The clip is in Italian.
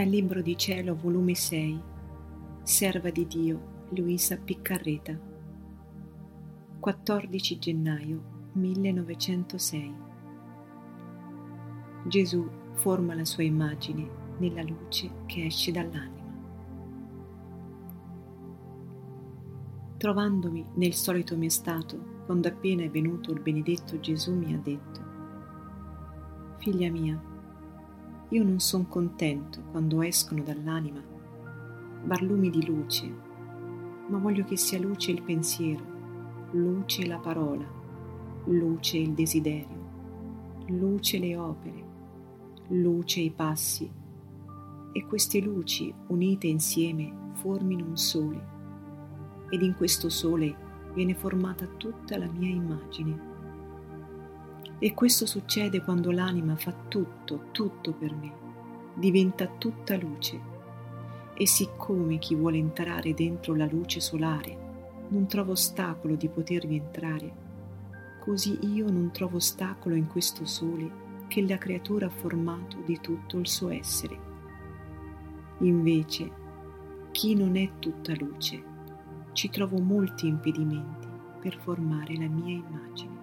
Libro di Cielo, volume 6, Serva di Dio, Luisa Piccarreta, 14 gennaio 1906. Gesù forma la sua immagine nella luce che esce dall'anima. Trovandomi nel solito mio stato, quando appena è venuto il benedetto Gesù mi ha detto, Figlia mia, io non son contento quando escono dall'anima. Barlumi di luce, ma voglio che sia luce il pensiero, luce la parola, luce il desiderio, luce le opere, luce i passi, e queste luci unite insieme formino un sole, ed in questo sole viene formata tutta la mia immagine e questo succede quando l'anima fa tutto, tutto per me, diventa tutta luce. E siccome chi vuole entrare dentro la luce solare non trova ostacolo di potervi entrare, così io non trovo ostacolo in questo sole che la creatura ha formato di tutto il suo essere. Invece, chi non è tutta luce, ci trovo molti impedimenti per formare la mia immagine.